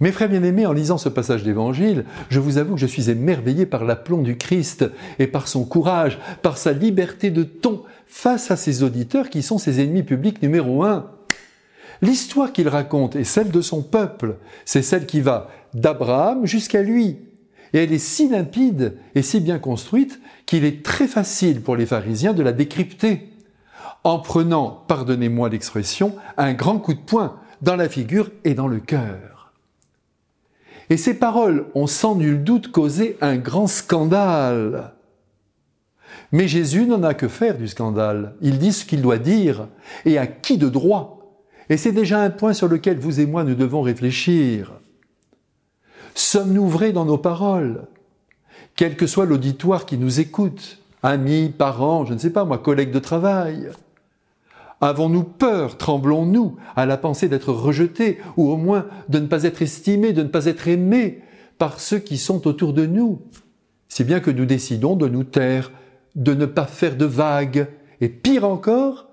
Mes frères bien-aimés, en lisant ce passage d'évangile, je vous avoue que je suis émerveillé par l'aplomb du Christ et par son courage, par sa liberté de ton face à ses auditeurs qui sont ses ennemis publics numéro un. L'histoire qu'il raconte est celle de son peuple, c'est celle qui va d'Abraham jusqu'à lui. Et elle est si limpide et si bien construite qu'il est très facile pour les pharisiens de la décrypter, en prenant, pardonnez-moi l'expression, un grand coup de poing dans la figure et dans le cœur. Et ces paroles ont sans nul doute causé un grand scandale. Mais Jésus n'en a que faire du scandale. Il dit ce qu'il doit dire, et à qui de droit? Et c'est déjà un point sur lequel vous et moi nous devons réfléchir. Sommes-nous vrais dans nos paroles? Quel que soit l'auditoire qui nous écoute, amis, parents, je ne sais pas moi, collègues de travail, Avons-nous peur, tremblons-nous à la pensée d'être rejetés, ou au moins de ne pas être estimés, de ne pas être aimés par ceux qui sont autour de nous? Si bien que nous décidons de nous taire, de ne pas faire de vagues, et pire encore,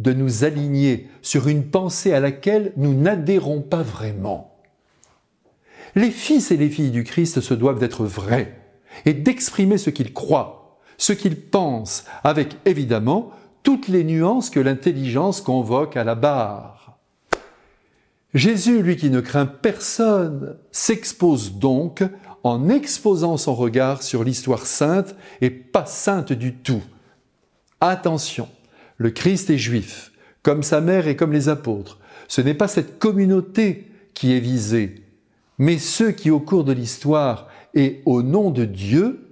de nous aligner sur une pensée à laquelle nous n'adhérons pas vraiment. Les fils et les filles du Christ se doivent d'être vrais et d'exprimer ce qu'ils croient, ce qu'ils pensent, avec évidemment toutes les nuances que l'intelligence convoque à la barre. Jésus, lui qui ne craint personne, s'expose donc en exposant son regard sur l'histoire sainte et pas sainte du tout. Attention, le Christ est juif, comme sa mère et comme les apôtres. Ce n'est pas cette communauté qui est visée, mais ceux qui, au cours de l'histoire et au nom de Dieu,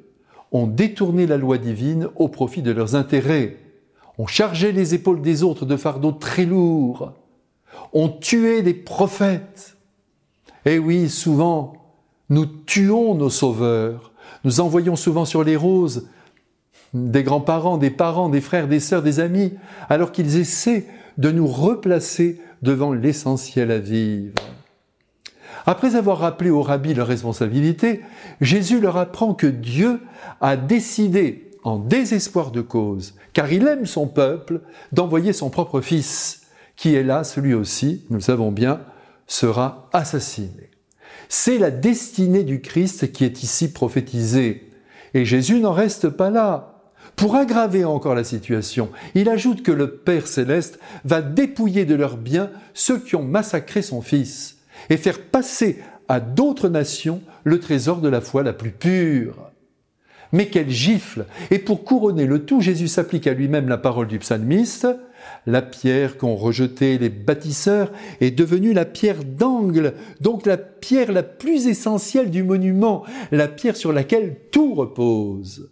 ont détourné la loi divine au profit de leurs intérêts ont chargé les épaules des autres de fardeaux très lourds, ont tué des prophètes. Et oui, souvent, nous tuons nos sauveurs, nous envoyons souvent sur les roses des grands-parents, des parents, des frères, des sœurs, des amis, alors qu'ils essaient de nous replacer devant l'essentiel à vivre. Après avoir rappelé aux rabbis leur responsabilité, Jésus leur apprend que Dieu a décidé en désespoir de cause, car il aime son peuple, d'envoyer son propre fils, qui est là, celui aussi, nous le savons bien, sera assassiné. C'est la destinée du Christ qui est ici prophétisée. Et Jésus n'en reste pas là. Pour aggraver encore la situation, il ajoute que le Père céleste va dépouiller de leurs biens ceux qui ont massacré son Fils et faire passer à d'autres nations le trésor de la foi la plus pure. Mais quelle gifle Et pour couronner le tout, Jésus s'applique à lui-même la parole du psalmiste. La pierre qu'ont rejetée les bâtisseurs est devenue la pierre d'angle, donc la pierre la plus essentielle du monument, la pierre sur laquelle tout repose.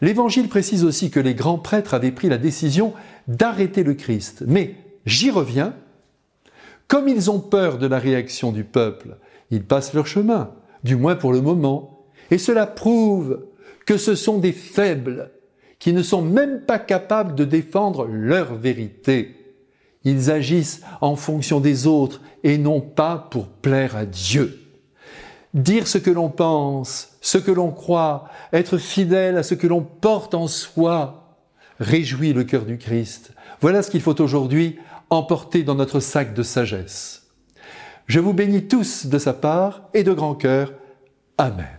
L'Évangile précise aussi que les grands prêtres avaient pris la décision d'arrêter le Christ. Mais j'y reviens. Comme ils ont peur de la réaction du peuple, ils passent leur chemin, du moins pour le moment. Et cela prouve que ce sont des faibles qui ne sont même pas capables de défendre leur vérité. Ils agissent en fonction des autres et non pas pour plaire à Dieu. Dire ce que l'on pense, ce que l'on croit, être fidèle à ce que l'on porte en soi, réjouit le cœur du Christ. Voilà ce qu'il faut aujourd'hui emporter dans notre sac de sagesse. Je vous bénis tous de sa part et de grand cœur. Amen.